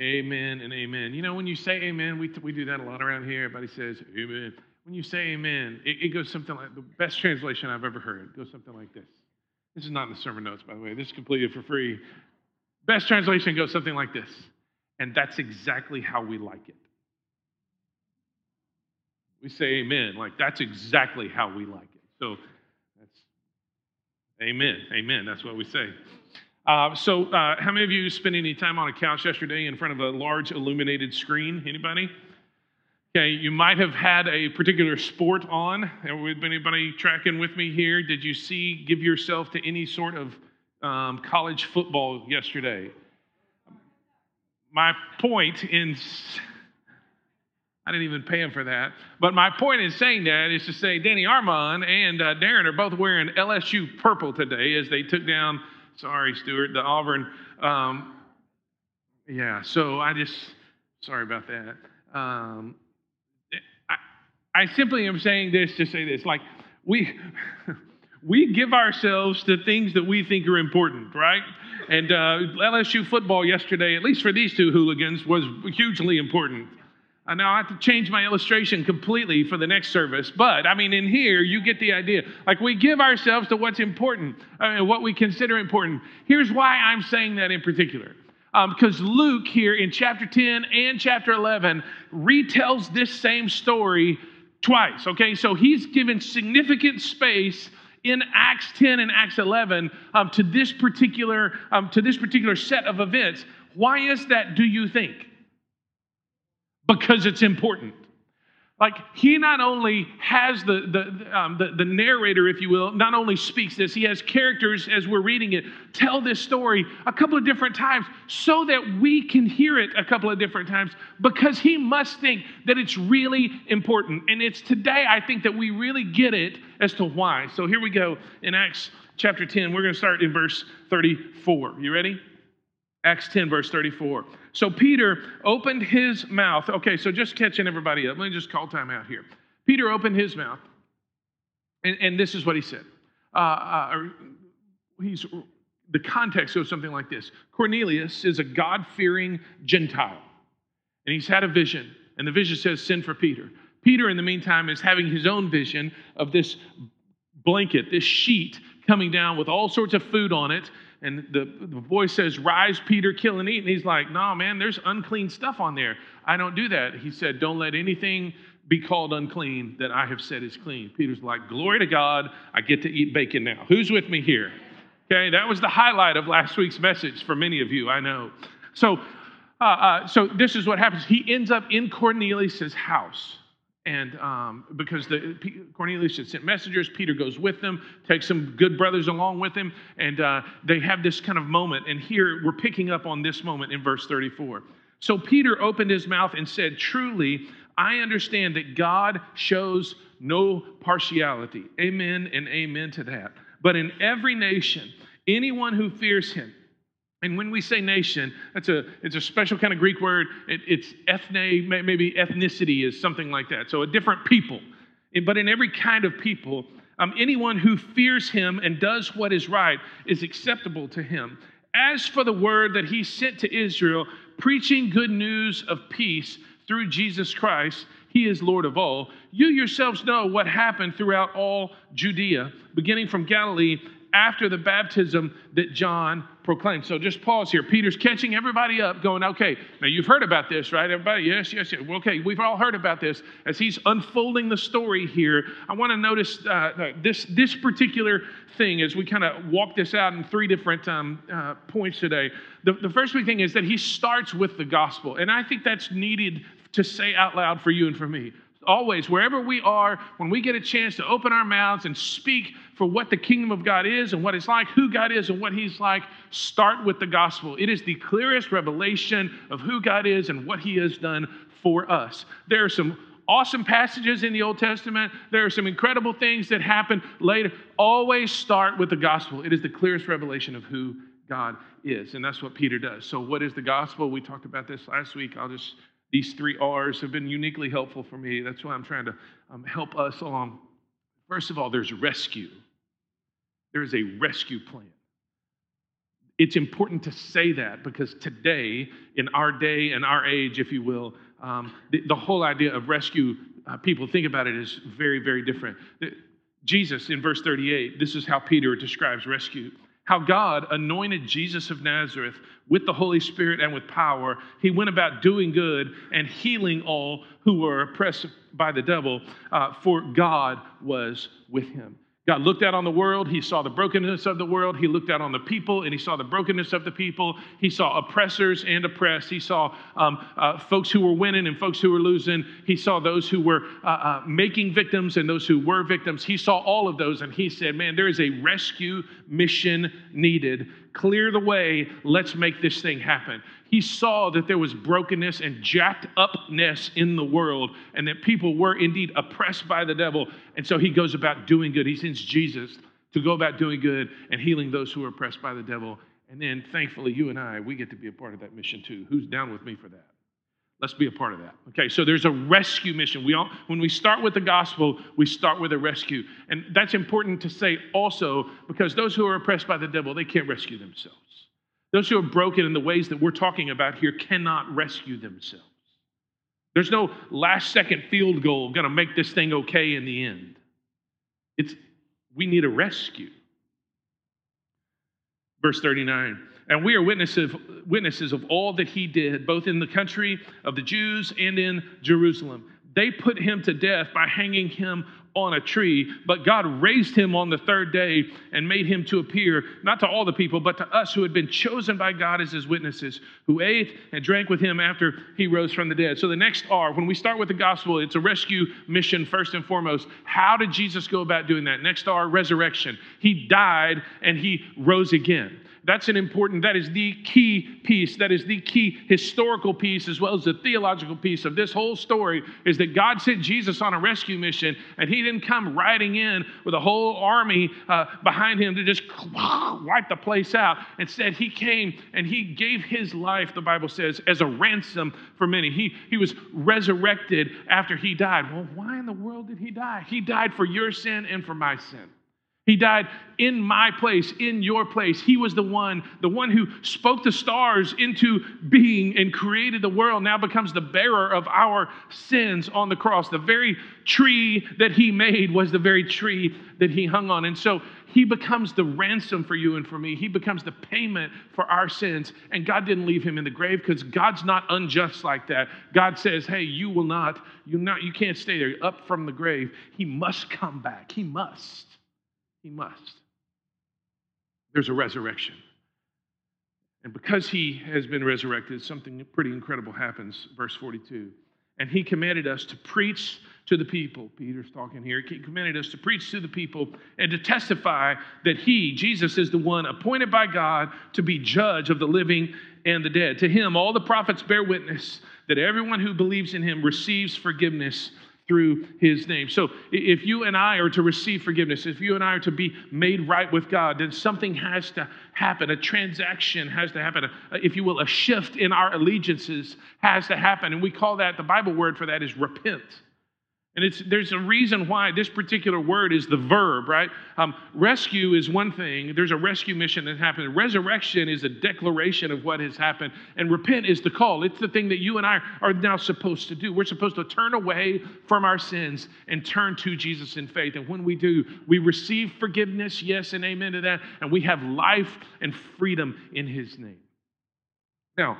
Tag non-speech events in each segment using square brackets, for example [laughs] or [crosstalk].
Amen and amen. You know, when you say amen, we, we do that a lot around here. Everybody says amen. When you say amen, it, it goes something like the best translation I've ever heard. Goes something like this. This is not in the sermon notes, by the way. This is completely for free. Best translation goes something like this. And that's exactly how we like it. We say amen, like that's exactly how we like it. So that's amen. Amen. That's what we say. Uh, so, uh, how many of you spent any time on a couch yesterday in front of a large illuminated screen? Anybody? Okay, you might have had a particular sport on. Anybody tracking with me here? Did you see, give yourself to any sort of um, college football yesterday? My point in, I didn't even pay him for that, but my point in saying that is to say Danny Armand and uh, Darren are both wearing LSU purple today as they took down Sorry, Stuart, the Auburn. Um, yeah, so I just, sorry about that. Um, I, I simply am saying this to say this like, we, [laughs] we give ourselves to things that we think are important, right? And uh, LSU football yesterday, at least for these two hooligans, was hugely important. I now I have to change my illustration completely for the next service, but I mean, in here, you get the idea. Like, we give ourselves to what's important, I mean, what we consider important. Here's why I'm saying that in particular. Because um, Luke, here in chapter 10 and chapter 11, retells this same story twice, okay? So he's given significant space in Acts 10 and Acts 11 um, to this particular um, to this particular set of events. Why is that? Do you think? Because it's important. Like he not only has the, the, um, the, the, narrator, if you will, not only speaks this, he has characters as we're reading it tell this story a couple of different times so that we can hear it a couple of different times because he must think that it's really important. And it's today, I think, that we really get it as to why. So here we go in Acts chapter 10. We're going to start in verse 34. You ready? Acts 10, verse 34. So Peter opened his mouth. Okay, so just catching everybody up. Let me just call time out here. Peter opened his mouth, and, and this is what he said. Uh, uh, he's, the context goes something like this Cornelius is a God fearing Gentile, and he's had a vision, and the vision says, Send for Peter. Peter, in the meantime, is having his own vision of this blanket, this sheet coming down with all sorts of food on it and the, the voice says, Rise, Peter, kill and eat. And he's like, No, man, there's unclean stuff on there. I don't do that. He said, Don't let anything be called unclean that I have said is clean. Peter's like, Glory to God, I get to eat bacon now. Who's with me here? Okay, that was the highlight of last week's message for many of you, I know. So, uh, uh, so this is what happens. He ends up in Cornelius' house. And um, because the, Cornelius had sent messengers, Peter goes with them, takes some good brothers along with him, and uh, they have this kind of moment. And here we're picking up on this moment in verse 34. So Peter opened his mouth and said, Truly, I understand that God shows no partiality. Amen and amen to that. But in every nation, anyone who fears him, and when we say nation, that's a, it's a special kind of Greek word. It, it's ethne, maybe ethnicity is something like that. So a different people. But in every kind of people, um, anyone who fears him and does what is right is acceptable to him. As for the word that he sent to Israel, preaching good news of peace through Jesus Christ, he is Lord of all. You yourselves know what happened throughout all Judea, beginning from Galilee after the baptism that John proclaimed. So just pause here. Peter's catching everybody up, going, okay, now you've heard about this, right? Everybody, yes, yes, yes. Okay, we've all heard about this. As he's unfolding the story here, I want to notice uh, uh, this, this particular thing as we kind of walk this out in three different um, uh, points today. The, the first big thing is that he starts with the gospel. And I think that's needed to say out loud for you and for me always, wherever we are, when we get a chance to open our mouths and speak for what the kingdom of God is and what it's like, who God is and what He's like, start with the gospel. It is the clearest revelation of who God is and what He has done for us. There are some awesome passages in the Old Testament, there are some incredible things that happen later. Always start with the gospel, it is the clearest revelation of who God is. And that's what Peter does. So, what is the gospel? We talked about this last week. I'll just these three R's have been uniquely helpful for me. That's why I'm trying to um, help us along. First of all, there's rescue. There is a rescue plan. it's important to say that because today, in our day and our age, if you will, um, the, the, whole idea of rescue, uh, people think about it is very, very different. Jesus, in verse 38, this is how Peter describes rescue how God anointed Jesus of Nazareth with the Holy Spirit and with power. He went about doing good and healing all who were oppressed by the devil, uh, for God was with him. God looked out on the world. He saw the brokenness of the world. He looked out on the people and he saw the brokenness of the people. He saw oppressors and oppressed. He saw um, uh, folks who were winning and folks who were losing. He saw those who were uh, uh, making victims and those who were victims. He saw all of those and he said, Man, there is a rescue mission needed. Clear the way. Let's make this thing happen. He saw that there was brokenness and jacked upness in the world and that people were indeed oppressed by the devil. And so he goes about doing good. He sends Jesus to go about doing good and healing those who are oppressed by the devil. And then thankfully, you and I, we get to be a part of that mission too. Who's down with me for that? Let's be a part of that. Okay, so there's a rescue mission. We all, when we start with the gospel, we start with a rescue. And that's important to say also because those who are oppressed by the devil, they can't rescue themselves. Those who are broken in the ways that we're talking about here cannot rescue themselves. There's no last second field goal going to make this thing okay in the end. It's we need a rescue. Verse 39 And we are witnesses, witnesses of all that he did, both in the country of the Jews and in Jerusalem. They put him to death by hanging him on a tree, but God raised him on the third day and made him to appear, not to all the people, but to us who had been chosen by God as his witnesses, who ate and drank with him after he rose from the dead. So the next R, when we start with the gospel, it's a rescue mission first and foremost. How did Jesus go about doing that? Next R, resurrection. He died and he rose again. That's an important, that is the key piece, that is the key historical piece as well as the theological piece of this whole story is that God sent Jesus on a rescue mission and he didn't come riding in with a whole army uh, behind him to just wipe the place out. Instead, he came and he gave his life, the Bible says, as a ransom for many. He, he was resurrected after he died. Well, why in the world did he die? He died for your sin and for my sin. He died in my place, in your place. He was the one, the one who spoke the stars into being and created the world, now becomes the bearer of our sins on the cross. The very tree that he made was the very tree that he hung on. And so he becomes the ransom for you and for me. He becomes the payment for our sins. And God didn't leave him in the grave because God's not unjust like that. God says, hey, you will not, you not, you can't stay there. Up from the grave. He must come back. He must. He must. There's a resurrection. And because he has been resurrected, something pretty incredible happens. Verse 42. And he commanded us to preach to the people. Peter's talking here. He commanded us to preach to the people and to testify that he, Jesus, is the one appointed by God to be judge of the living and the dead. To him, all the prophets bear witness that everyone who believes in him receives forgiveness through his name. So if you and I are to receive forgiveness, if you and I are to be made right with God, then something has to happen. A transaction has to happen. If you will, a shift in our allegiances has to happen. And we call that, the Bible word for that is repent. And it's, there's a reason why this particular word is the verb, right? Um, rescue is one thing. There's a rescue mission that happened. Resurrection is a declaration of what has happened. And repent is the call. It's the thing that you and I are now supposed to do. We're supposed to turn away from our sins and turn to Jesus in faith. And when we do, we receive forgiveness, yes and amen to that. And we have life and freedom in his name. Now,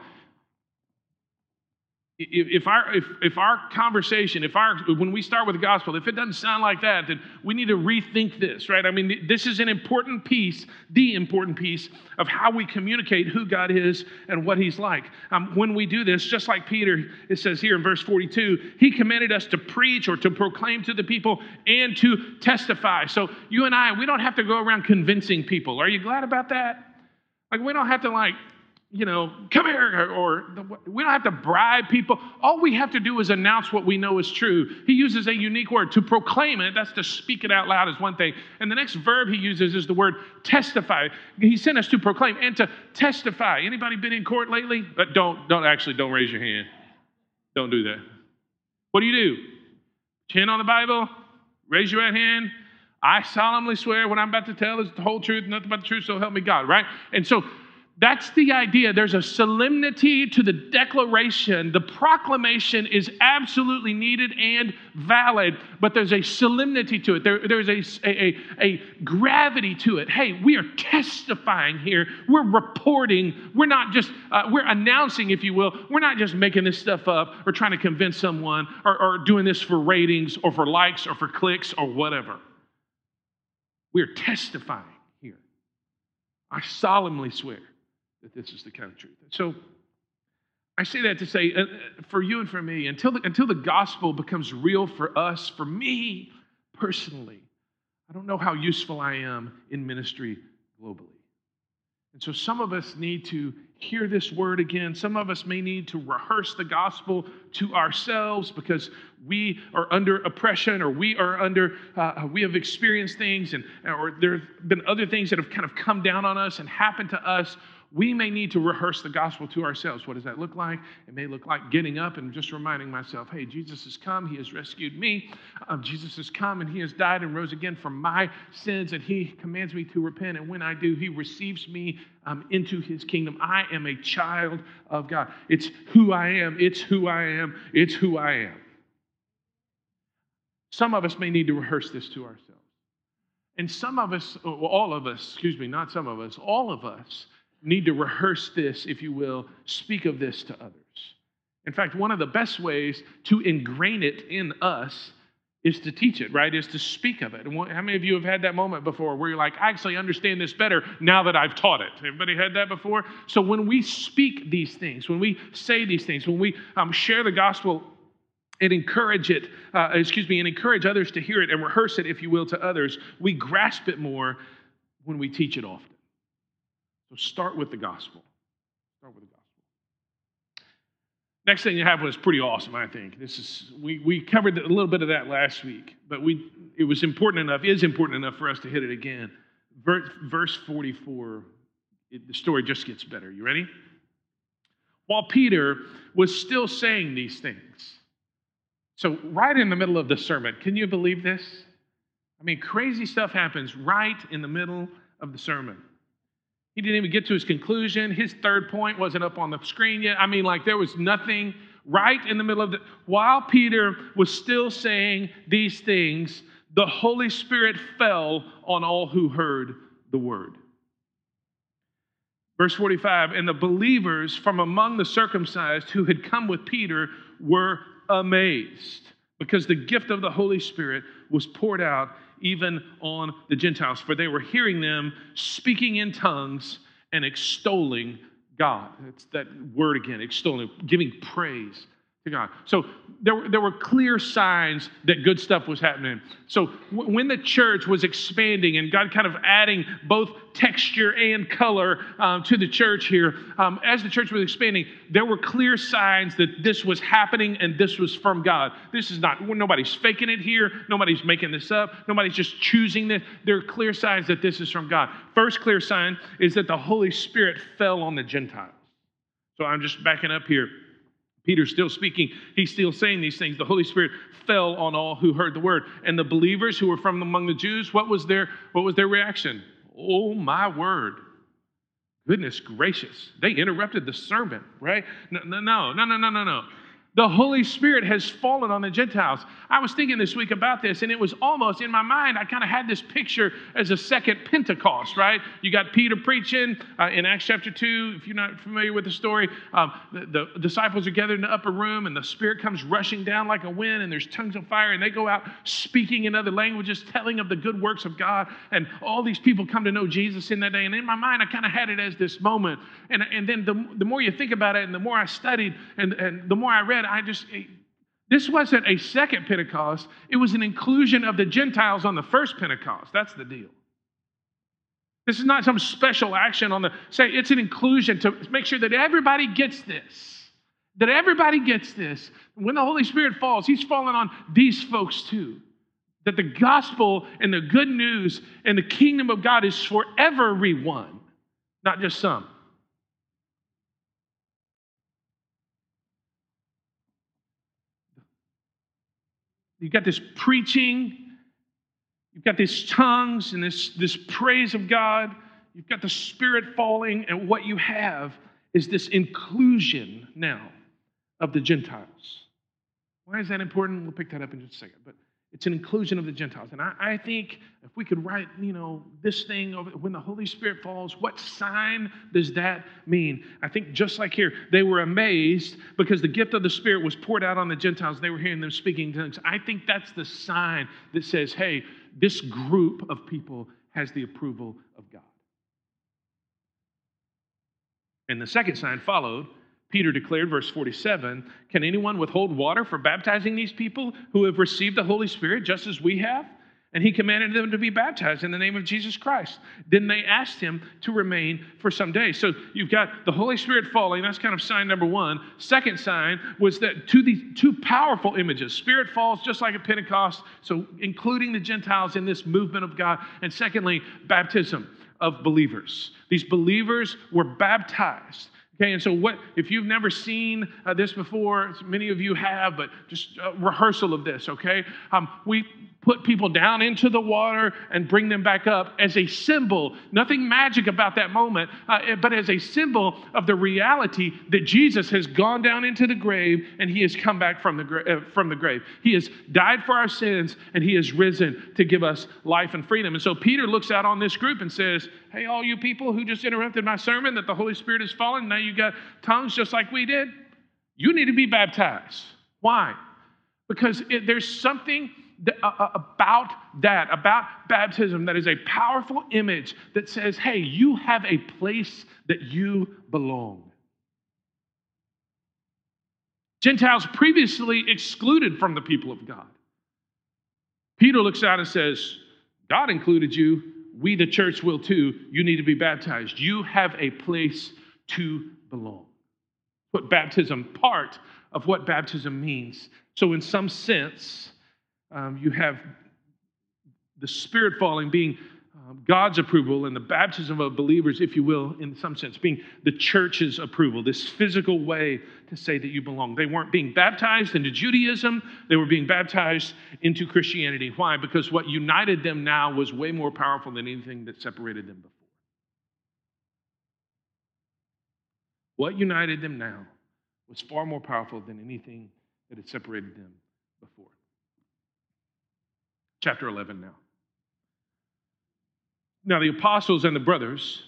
if our if, if our conversation if our when we start with the gospel if it doesn't sound like that then we need to rethink this right? I mean this is an important piece the important piece of how we communicate who god is and what he's like. Um, when we do this just like peter it says here in verse 42 he commanded us to preach or to proclaim to the people and to testify. So you and i we don't have to go around convincing people. Are you glad about that? Like we don't have to like you know, come here, or we don't have to bribe people. All we have to do is announce what we know is true. He uses a unique word to proclaim it. That's to speak it out loud, is one thing. And the next verb he uses is the word testify. He sent us to proclaim and to testify. Anybody been in court lately? But don't, don't actually, don't raise your hand. Don't do that. What do you do? Chin on the Bible, raise your right hand. I solemnly swear what I'm about to tell is the whole truth, nothing but the truth, so help me God, right? And so That's the idea. There's a solemnity to the declaration. The proclamation is absolutely needed and valid, but there's a solemnity to it. There, there's a, a, a, gravity to it. Hey, we are testifying here. We're reporting. We're not just, uh, we're announcing, if you will. We're not just making this stuff up or trying to convince someone or, or doing this for ratings or for likes or for clicks or whatever. We're testifying here. I solemnly swear that this is the kind of truth. So I say that to say, uh, for you and for me, until the, until the gospel becomes real for us, for me personally, I don't know how useful I am in ministry globally. And so some of us need to hear this word again. Some of us may need to rehearse the gospel to ourselves because we are under oppression or we are under, uh, we have experienced things and, or there have been other things that have kind of come down on us and happened to us we may need to rehearse the gospel to ourselves. What does that look like? It may look like getting up and just reminding myself, hey, Jesus has come. He has rescued me. Um, Jesus has come and he has died and rose again for my sins. And he commands me to repent. And when I do, he receives me um, into his kingdom. I am a child of God. It's who I am. It's who I am. It's who I am. Some of us may need to rehearse this to ourselves. And some of us, all of us, excuse me, not some of us, all of us need to rehearse this, if you will, speak of this to others. In fact, one of the best ways to ingrain it in us is to teach it, right? Is to speak of it. And how many of you have had that moment before where you're like, I actually understand this better now that I've taught it? Everybody had that before? So when we speak these things, when we say these things, when we um, share the gospel and encourage it, uh, excuse me, and encourage others to hear it and rehearse it, if you will, to others, we grasp it more when we teach it often. So start with the gospel. Start with the gospel. Next thing you have was pretty awesome, I think. This is we, we covered a little bit of that last week, but we it was important enough, is important enough for us to hit it again. Verse, verse 44, it, the story just gets better. You ready? While Peter was still saying these things. So, right in the middle of the sermon, can you believe this? I mean, crazy stuff happens right in the middle of the sermon. He didn't even get to his conclusion. His third point wasn't up on the screen yet. I mean, like there was nothing right in the middle of the. While Peter was still saying these things, the Holy Spirit fell on all who heard the word. Verse 45 And the believers from among the circumcised who had come with Peter were amazed because the gift of the Holy Spirit was poured out even on the Gentiles, for they were hearing them speaking in tongues and extolling God. That's that word again, extolling, giving praise to God. So there, there were clear signs that good stuff was happening. So w- when the church was expanding and God kind of adding both texture and color um, to the church here, um, as the church was expanding, there were clear signs that this was happening and this was from God. This is not, nobody's faking it here. Nobody's making this up. Nobody's just choosing this. There are clear signs that this is from God. First clear sign is that the Holy Spirit fell on the Gentiles. So I'm just backing up here. Peter's still speaking. He's still saying these things. The Holy Spirit fell on all who heard the word. And the believers who were from among the Jews, what was their, what was their reaction? Oh, my word. Goodness gracious. They interrupted the sermon, right? No, no, no, no, no, no, no. The Holy Spirit has fallen on the Gentiles. I was thinking this week about this, and it was almost in my mind, I kind of had this picture as a second Pentecost, right? You got Peter preaching uh, in Acts chapter 2. If you're not familiar with the story, um, the, the, disciples are gathered in the upper room, and the Spirit comes rushing down like a wind, and there's tongues of fire, and they go out speaking in other languages, telling of the good works of God. And all these people come to know Jesus in that day. And in my mind, I kind of had it as this moment. And, and then the, the more you think about it, and the more I studied, and, and the more I read, I just, eh, this wasn't a second Pentecost, it was an inclusion of the Gentiles on the first Pentecost. That's the deal. This is not some special action on the, say, it's an inclusion to make sure that everybody gets this. That everybody gets this. When the Holy Spirit falls, He's falling on these folks too. That the gospel and the good news and the kingdom of God is for everyone, not just some. You've got this preaching, you've got these tongues and this, this praise of God, you've got the Spirit falling, and what you have is this inclusion now of the Gentiles. Why is that important? We'll pick that up in just a second. But it's an inclusion of the Gentiles. And I, I, think if we could write, you know, this thing over, when the Holy Spirit falls, what sign does that mean? I think just like here, they were amazed because the gift of the Spirit was poured out on the Gentiles. They were hearing them speaking tongues. I think that's the sign that says, hey, this group of people has the approval of God. And the second sign followed Peter declared, verse 47 Can anyone withhold water for baptizing these people who have received the Holy Spirit just as we have? And he commanded them to be baptized in the name of Jesus Christ. Then they asked him to remain for some days. So you've got the Holy Spirit falling. That's kind of sign number one. Second sign was that to these two powerful images Spirit falls just like at Pentecost, so including the Gentiles in this movement of God. And secondly, baptism of believers. These believers were baptized. Okay, and so what, if you've never seen uh, this before, many of you have, but just a rehearsal of this, okay? Um, we put people down into the water and bring them back up as a symbol, nothing magic about that moment, uh, but as a symbol of the reality that Jesus has gone down into the grave and he has come back from the, gra- uh, from the grave. He has died for our sins and he has risen to give us life and freedom. And so Peter looks out on this group and says, Hey, all you people who just interrupted my sermon that the Holy Spirit has fallen, now you got tongues just like we did. You need to be baptized. Why? Because it, there's something uh, uh, about that, about baptism, that is a powerful image that says, hey, you have a place that you belong. Gentiles previously excluded from the people of God. Peter looks out and says, God included you. We, the church, will too. You need to be baptized. You have a place to belong. What baptism, part of what baptism means. So, in some sense, um, you have the Spirit falling being um, God's approval and the baptism of believers, if you will, in some sense, being the church's approval, this physical way to say that you belong. They weren't being baptized into Judaism, they were being baptized into Christianity. Why? Because what united them now was way more powerful than anything that separated them before. What united them now was far more powerful than anything that had separated them before chapter 11 now. Now, the apostles and the brothers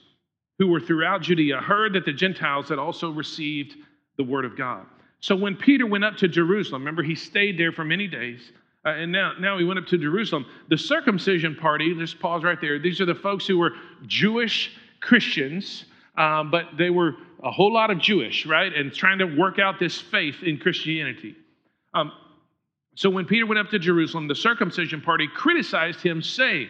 who were throughout Judea heard that the Gentiles had also received the word of God. So when Peter went up to Jerusalem, remember he stayed there for many days, uh, and now, now he went up to Jerusalem. The circumcision party, just pause right there. These are the folks who were Jewish Christians, um, but they were a whole lot of Jewish, right? And trying to work out this faith in Christianity. Um, so when Peter went up to Jerusalem, the circumcision party criticized him, saying,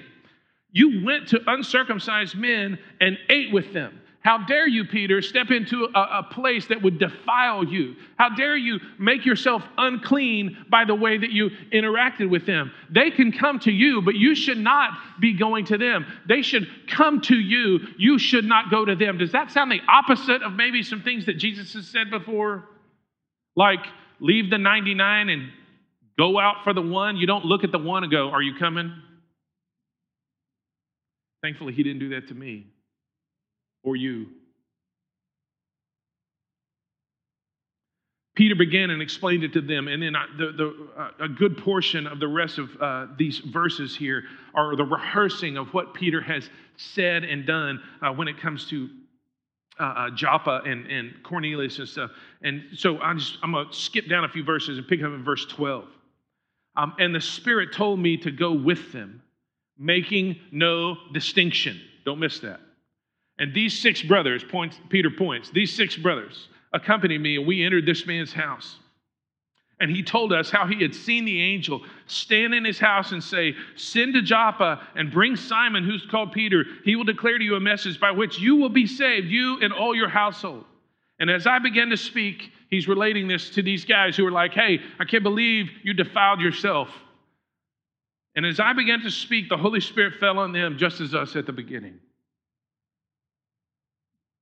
You went to uncircumcised men and ate with them. How dare you, Peter, step into a, a, place that would defile you? How dare you make yourself unclean by the way that you interacted with them? They can come to you, but you should not be going to them. They should come to you. You should not go to them. Does that sound the opposite of maybe some things that Jesus has said before? Like, leave the 99 and Go out for the one. You don't look at the one and go, Are you coming? Thankfully, he didn't do that to me or you. Peter began and explained it to them. And then the, the, uh, a good portion of the rest of uh, these verses here are the rehearsing of what Peter has said and done uh, when it comes to uh, uh, Joppa and, and Cornelius and stuff. And so I'm, just, I'm going to skip down a few verses and pick up in verse 12. Um, and the Spirit told me to go with them, making no distinction. Don't miss that. And these six brothers, points, Peter points, these six brothers accompanied me, and we entered this man's house. And he told us how he had seen the angel stand in his house and say, Send to Joppa and bring Simon, who's called Peter. He will declare to you a message by which you will be saved, you and all your household. And as I began to speak, he's relating this to these guys who are like, hey, I can't believe you defiled yourself. And as I began to speak, the Holy Spirit fell on them just as us at the beginning.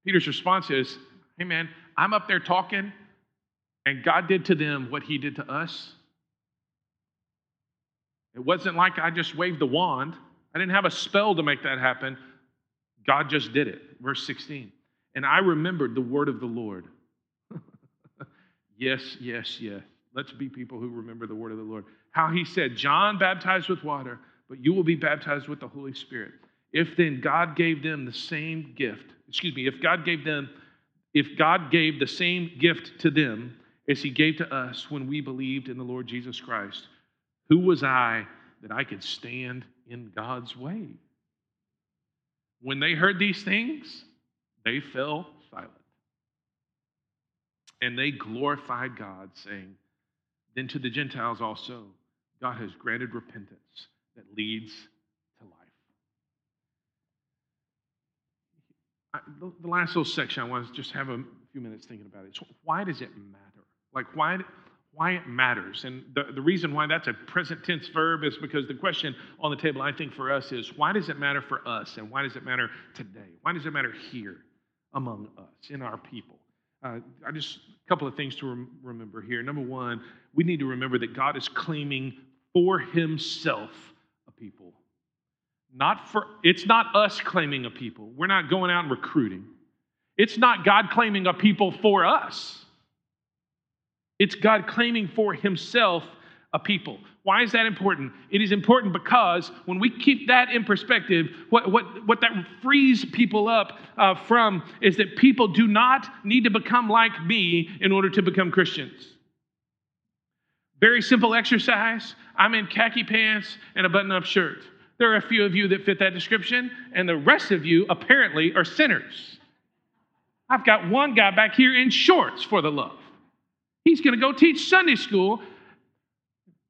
Peter's response is, hey man, I'm up there talking, and God did to them what he did to us. It wasn't like I just waved the wand. I didn't have a spell to make that happen. God just did it. Verse 16. And I remembered the word of the Lord. Yes, yes, yes. Let's be people who remember the word of the Lord. How he said, John baptized with water, but you will be baptized with the Holy Spirit. If then God gave them the same gift, excuse me, if God gave them, if God gave the same gift to them as he gave to us when we believed in the Lord Jesus Christ, who was I that I could stand in God's way? When they heard these things, they fell. And they glorified God, saying, Then to the Gentiles also, God has granted repentance that leads to life. I, the, the last little section I want to just have a few minutes thinking about it. why does it matter? Like, why, why it matters. And the, the reason why that's a present tense verb is because the question on the table, I think, for us is why does it matter for us? And why does it matter today? Why does it matter here among us, in our people? Uh, I just a couple of things to rem- remember here. Number one, we need to remember that God is claiming for Himself a people. Not for it's not us claiming a people. We're not going out and recruiting. It's not God claiming a people for us. It's God claiming for himself a people. Why is that important? It is important because when we keep that in perspective, what, what, what that frees people up uh, from is that people do not need to become like me in order to become Christians. Very simple exercise. I'm in khaki pants and a button up shirt. There are a few of you that fit that description, and the rest of you apparently are sinners. I've got one guy back here in shorts for the love. He's going to go teach Sunday school.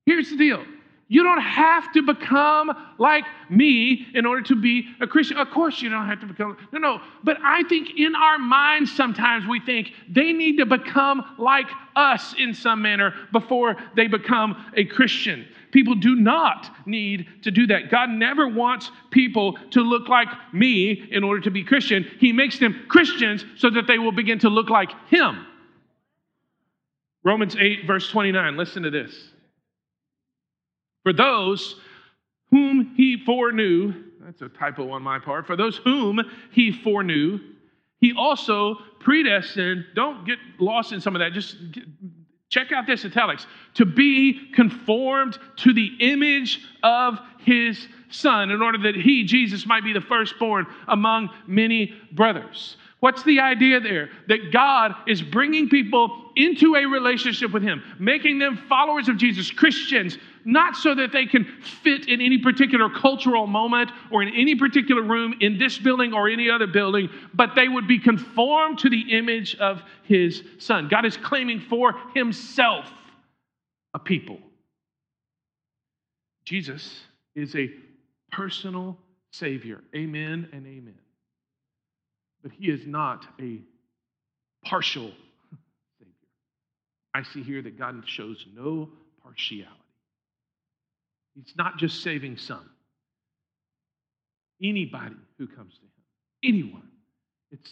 Here's the deal you don't have to become like me in order to be a Christian. Of course, you don't have to become. No, no. But I think in our minds, sometimes we think they need to become like us in some manner before they become a Christian. People do not need to do that. God never wants people to look like me in order to be Christian. He makes them Christians so that they will begin to look like Him. Romans 8, verse 29, listen to this. For those whom he foreknew, that's a typo on my part, for those whom he foreknew, he also predestined, don't get lost in some of that, just check out this italics, to be conformed to the image of his son, in order that he, Jesus, might be the firstborn among many brothers. What's the idea there? That God is bringing people into a relationship with Him, making them followers of Jesus, Christians, not so that they can fit in any particular cultural moment or in any particular room in this building or any other building, but they would be conformed to the image of His Son. God is claiming for Himself a people. Jesus is a personal Savior. Amen and amen. But he is not a partial Savior. I see here that God shows no partiality. He's not just saving some. Anybody who comes to him, anyone. It's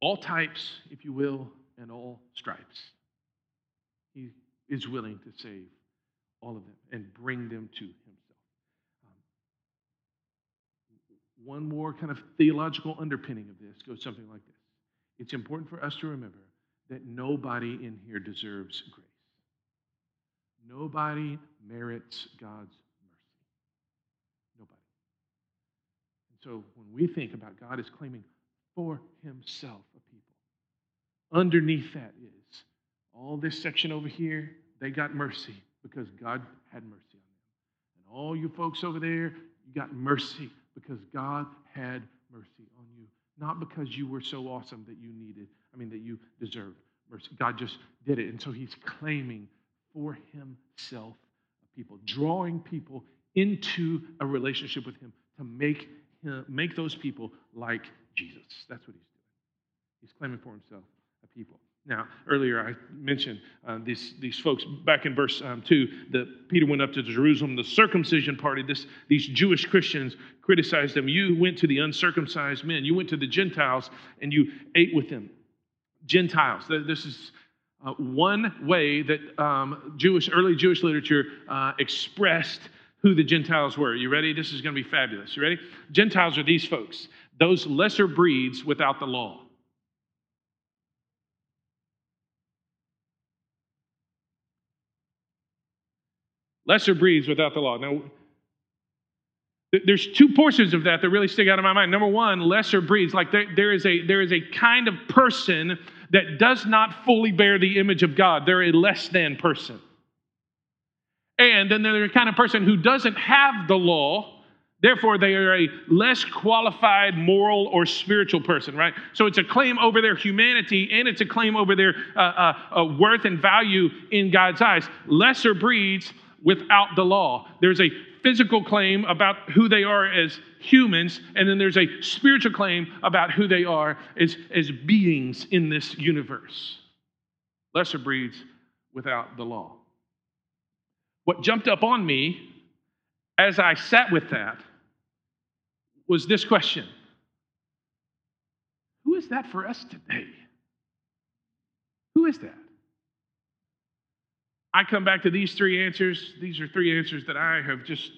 all types, if you will, and all stripes. He is willing to save all of them and bring them to himself. One more kind of theological underpinning of this goes something like this It's important for us to remember that nobody in here deserves grace. Nobody merits God's mercy. Nobody. And so when we think about God as claiming for himself a people, underneath that is all this section over here, they got mercy because God had mercy on them. And all you folks over there, you got mercy because God had mercy on you, not because you were so awesome that you needed, I mean, that you deserved mercy. God just did it. And so he's claiming for himself people, drawing people into a relationship with him to make, him, make those people like Jesus. That's what he's doing. He's claiming for himself a people. Now, earlier I mentioned uh, these, these folks back in verse um, 2 that Peter went up to Jerusalem, the circumcision party. This, these Jewish Christians criticized them. You went to the uncircumcised men, you went to the Gentiles, and you ate with them. Gentiles. This is uh, one way that um, Jewish, early Jewish literature uh, expressed who the Gentiles were. You ready? This is going to be fabulous. You ready? Gentiles are these folks, those lesser breeds without the law. Lesser breeds without the law. Now, there's two portions of that that really stick out in my mind. Number one, lesser breeds. Like there, there, is a, there is a kind of person that does not fully bear the image of God. They're a less than person. And then there's a kind of person who doesn't have the law, Therefore, they are a less qualified moral or spiritual person, right? So it's a claim over their humanity and it's a claim over their uh, uh, uh, worth and value in God's eyes. Lesser breeds without the law. There's a physical claim about who they are as humans, and then there's a spiritual claim about who they are as, as beings in this universe. Lesser breeds without the law. What jumped up on me as I sat with that was this question Who is that for us today? Who is that? I come back to these three answers. These are three answers that I have just,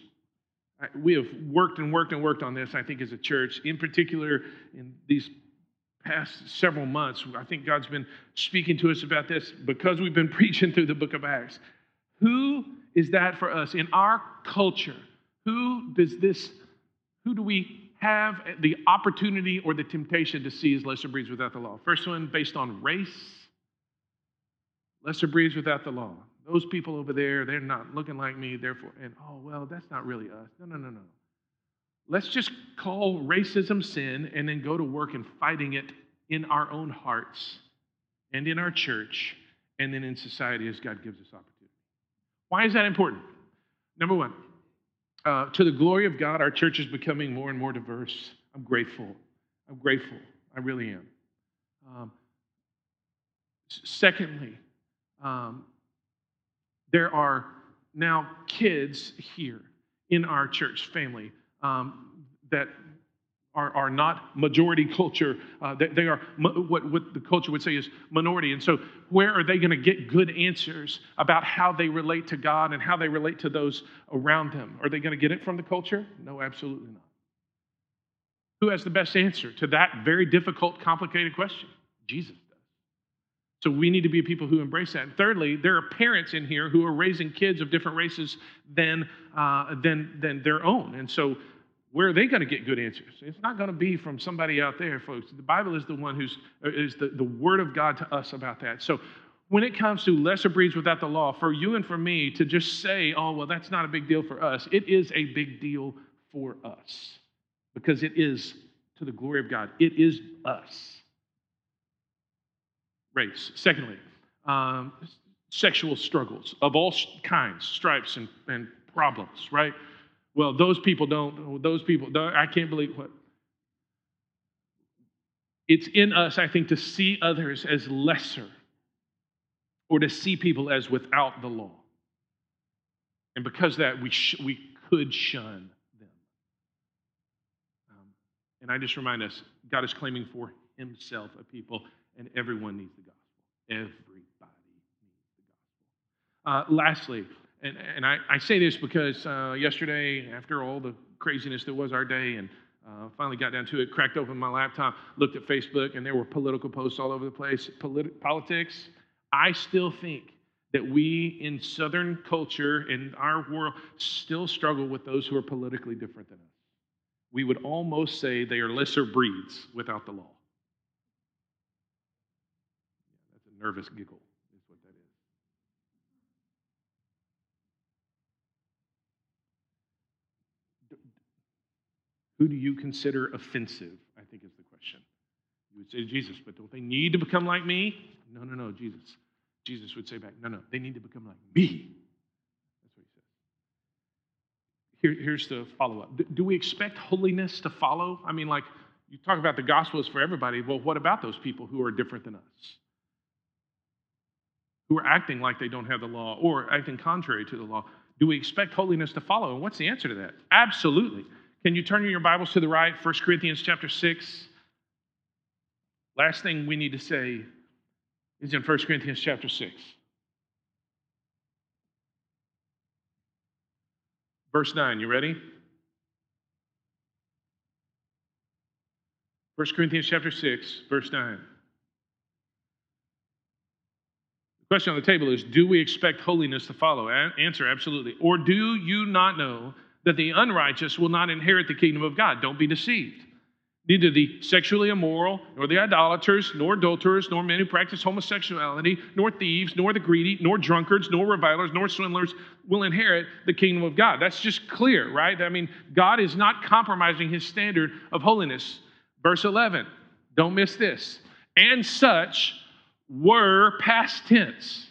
we have worked and worked and worked on this, I think, as a church. In particular, in these past several months, I think God's been speaking to us about this because we've been [laughs] preaching through the book of Acts. Who is that for us? In our culture, who does this, who do we have the opportunity or the temptation to see lesser breeds without the law? First one, based on race, lesser breeds without the law. Those people over there, they're not looking like me, therefore, and oh, well, that's not really us. No, no, no, no. Let's just call racism sin and then go to work and fighting it in our own hearts and in our church and then in society as God gives us opportunity. Why is that important? Number one, uh, to the glory of God, our church is becoming more and more diverse. I'm grateful. I'm grateful. I really am. Um, secondly, um, there are now kids here in our church family um, that are, are not majority culture. Uh, they, they, are what, what the culture would say is minority. And so, where are they going to get good answers about how they relate to God and how they relate to those around them? Are they going to get it from the culture? No, absolutely not. Who has the best answer to that very difficult, complicated question? Jesus. So we need to be people who embrace that. And thirdly, there are parents in here who are raising kids of different races than, uh, than, than their own. And so where are they going to get good answers? It's not going to be from somebody out there, folks. The Bible is the one who's uh, is the, the word of God to us about that. So when it comes to lesser breeds without the law, for you and for me to just say, oh, well, that's not a big deal for us, it is a big deal for us because it is to the glory of God. It is us race. Secondly, um, sexual struggles of all kinds, stripes and, and problems, right? Well, those people don't, those people, I can't believe what. It's in us, I think, to see others as lesser or to see people as without the law. And because that, we, sh- we could shun them. Um, and I just remind us God is claiming for himself a people and everyone needs the gospel. Everybody needs the gospel. Uh, lastly, and, and I, I, say this because uh, yesterday, after all the craziness that was our day, and uh, finally got down to it, cracked open my laptop, looked at Facebook, and there were political posts all over the place. Polit- politics. I still think that we in Southern culture, in our world, still struggle with those who are politically different than us. We would almost say they are lesser breeds without the law. Nervous giggle is what that is. Who do you consider offensive? I think is the question. You would say Jesus, but don't they need to become like me? No, no, no, Jesus. Jesus would say back, no, no, they need to become like me. That's what he says. Here, here's the follow up. Do we expect holiness to follow? I mean, like, you talk about the gospel is for everybody. Well, what about those people who are different than us? Who are acting like they don't have the law or acting contrary to the law. Do we expect holiness to follow? And what's the answer to that? Absolutely. Can you turn your Bibles to the right? 1 Corinthians chapter 6. Last thing we need to say is in 1 Corinthians chapter 6. Verse 9, you ready? 1 Corinthians chapter 6, verse 9. The question on the table is Do we expect holiness to follow? Answer absolutely. Or do you not know that the unrighteous will not inherit the kingdom of God? Don't be deceived. Neither the sexually immoral, nor the idolaters, nor adulterers, nor men who practice homosexuality, nor thieves, nor the greedy, nor drunkards, nor revilers, nor swindlers will inherit the kingdom of God. That's just clear, right? I mean, God is not compromising his standard of holiness. Verse 11, don't miss this. And such were past tense.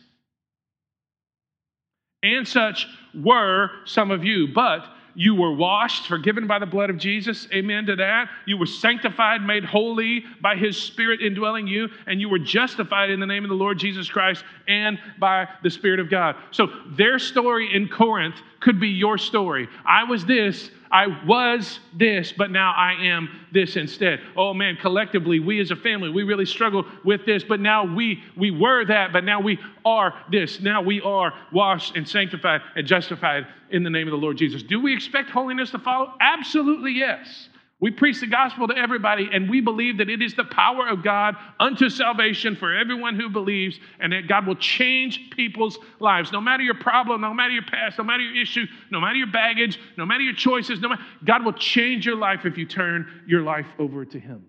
And such were some of you, but you were washed, forgiven by the blood of Jesus. Amen to that. You were sanctified, made holy by his spirit indwelling you, and you were justified in the name of the Lord Jesus Christ and by the Spirit of God. So their story in Corinth could be your story. I was this, I was this, but now I am this instead. Oh man, collectively, we as a family, we really struggled with this, but now we we were that, but now we are this. Now we are washed and sanctified and justified in the name of the Lord Jesus. Do we expect holiness to follow? Absolutely yes. We preach the gospel to everybody, and we believe that it is the power of God unto salvation for everyone who believes, and that God will change people's lives. No matter your problem, no matter your past, no matter your issue, no matter your baggage, no matter your choices, no matter, God will change your life if you turn your life over to Him.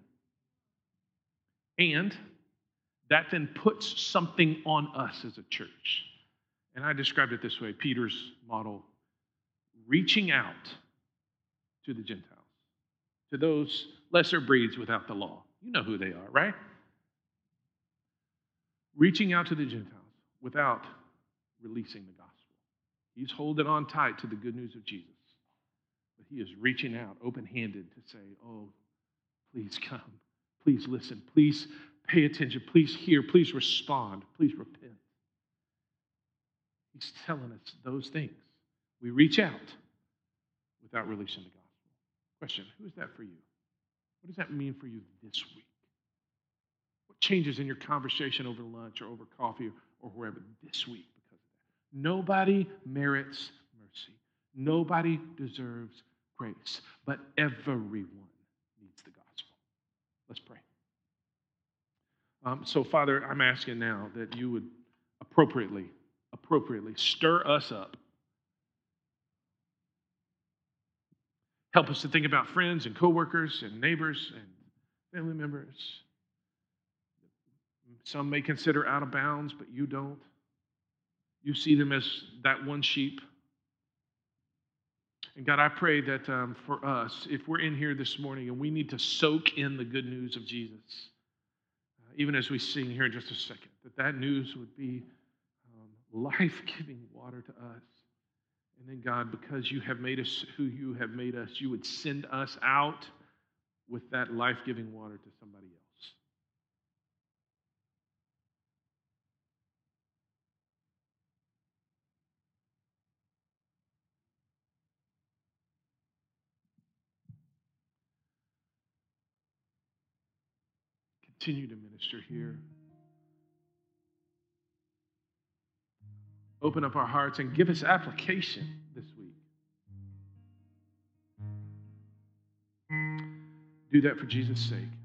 And that then puts something on us as a church. And I described it this way Peter's model reaching out to the Gentiles to those lesser breeds without the law. You know who they are, right? Reaching out to the Gentiles without releasing the gospel. He's holding on tight to the good news of Jesus. But he is reaching out open handed to say, Oh, please come. Please listen. Please pay attention. Please hear. Please respond. Please repent. He's telling us those things. We reach out without releasing the gospel. Question Who is that for you? What does that mean for you this week? What changes in your conversation over lunch or over coffee or wherever this week because of that? Nobody merits mercy. Nobody deserves grace, but everyone needs the gospel. Let's pray. Um, so, Father, I'm asking now that you would appropriately, appropriately stir us up Help us to think about friends and coworkers and neighbors and family members. Some may consider out of bounds, but you don't. You see them as that one sheep. And God, I pray that um, for us, if we're in here this morning and we need to soak in the good news of Jesus, uh, even as we sing here in just a second, that that news would be um, [laughs] life giving water to us. And then, God, because you have made us who you have made us, you would send us out with that life giving water to somebody else. Continue to minister here. Open up our hearts and give us application this week. Do that for Jesus' sake.